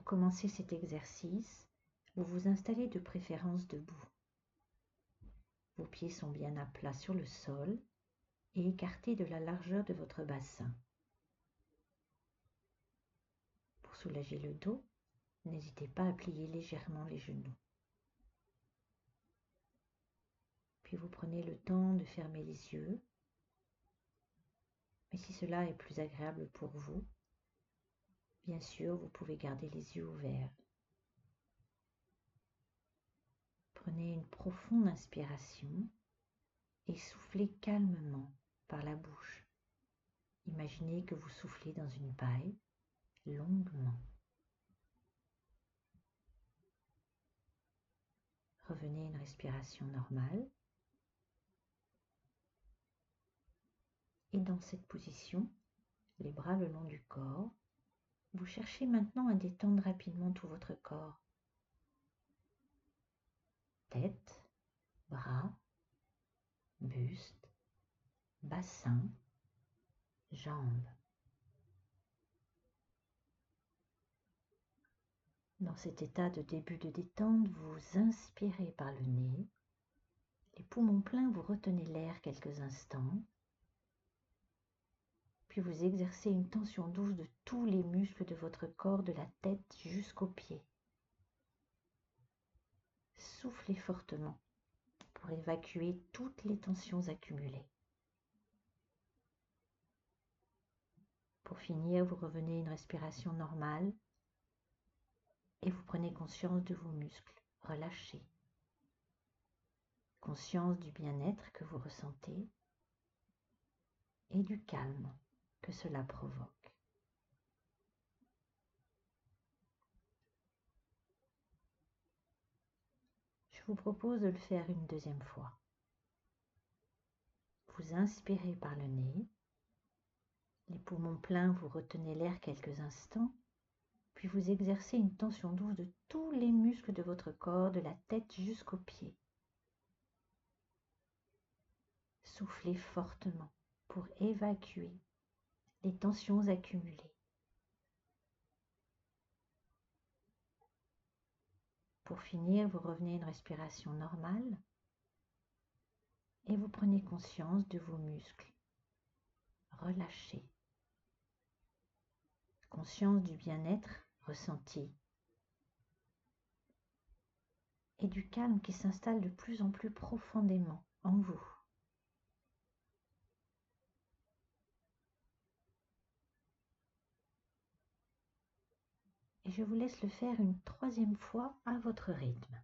Pour commencer cet exercice, vous vous installez de préférence debout. Vos pieds sont bien à plat sur le sol et écartés de la largeur de votre bassin. Pour soulager le dos, n'hésitez pas à plier légèrement les genoux. Puis vous prenez le temps de fermer les yeux. Mais si cela est plus agréable pour vous, bien sûr, vous pouvez garder les yeux ouverts. Prenez une profonde inspiration et soufflez calmement par la bouche. Imaginez que vous soufflez dans une paille longuement. Revenez à une respiration normale. Et dans cette position, les bras le long du corps, vous cherchez maintenant à détendre rapidement tout votre corps. Tête, bras, buste, bassin, jambes. Dans cet état de début de détente, vous inspirez par le nez. Les poumons pleins, vous retenez l'air quelques instants. Vous exercez une tension douce de tous les muscles de votre corps, de la tête jusqu'aux pieds. Soufflez fortement pour évacuer toutes les tensions accumulées. Pour finir, vous revenez à une respiration normale et vous prenez conscience de vos muscles relâchés, conscience du bien-être que vous ressentez et du calme que cela provoque. Je vous propose de le faire une deuxième fois. Vous inspirez par le nez, les poumons pleins, vous retenez l'air quelques instants puis vous exercez une tension douce de tous les muscles de votre corps, de la tête jusqu'aux pieds. Soufflez fortement pour évacuer les tensions accumulées. Pour finir, vous revenez à une respiration normale et vous prenez conscience de vos muscles relâchés. Conscience du bien-être ressenti et du calme qui s'installe de plus en plus profondément en vous. Et je vous laisse le faire une troisième fois à votre rythme.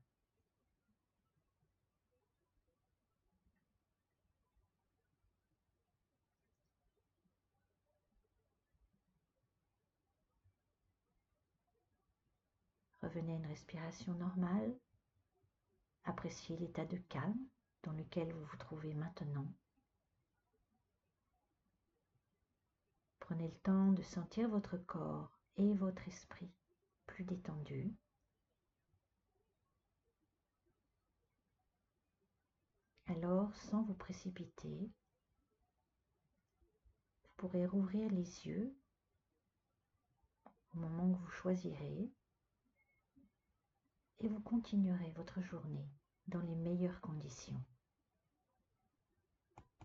Revenez à une respiration normale. Appréciez l'état de calme dans lequel vous vous trouvez maintenant. Prenez le temps de sentir votre corps et votre esprit plus détendus. Alors, sans vous précipiter, vous pourrez rouvrir les yeux au moment que vous choisirez et vous continuerez votre journée dans les meilleures conditions.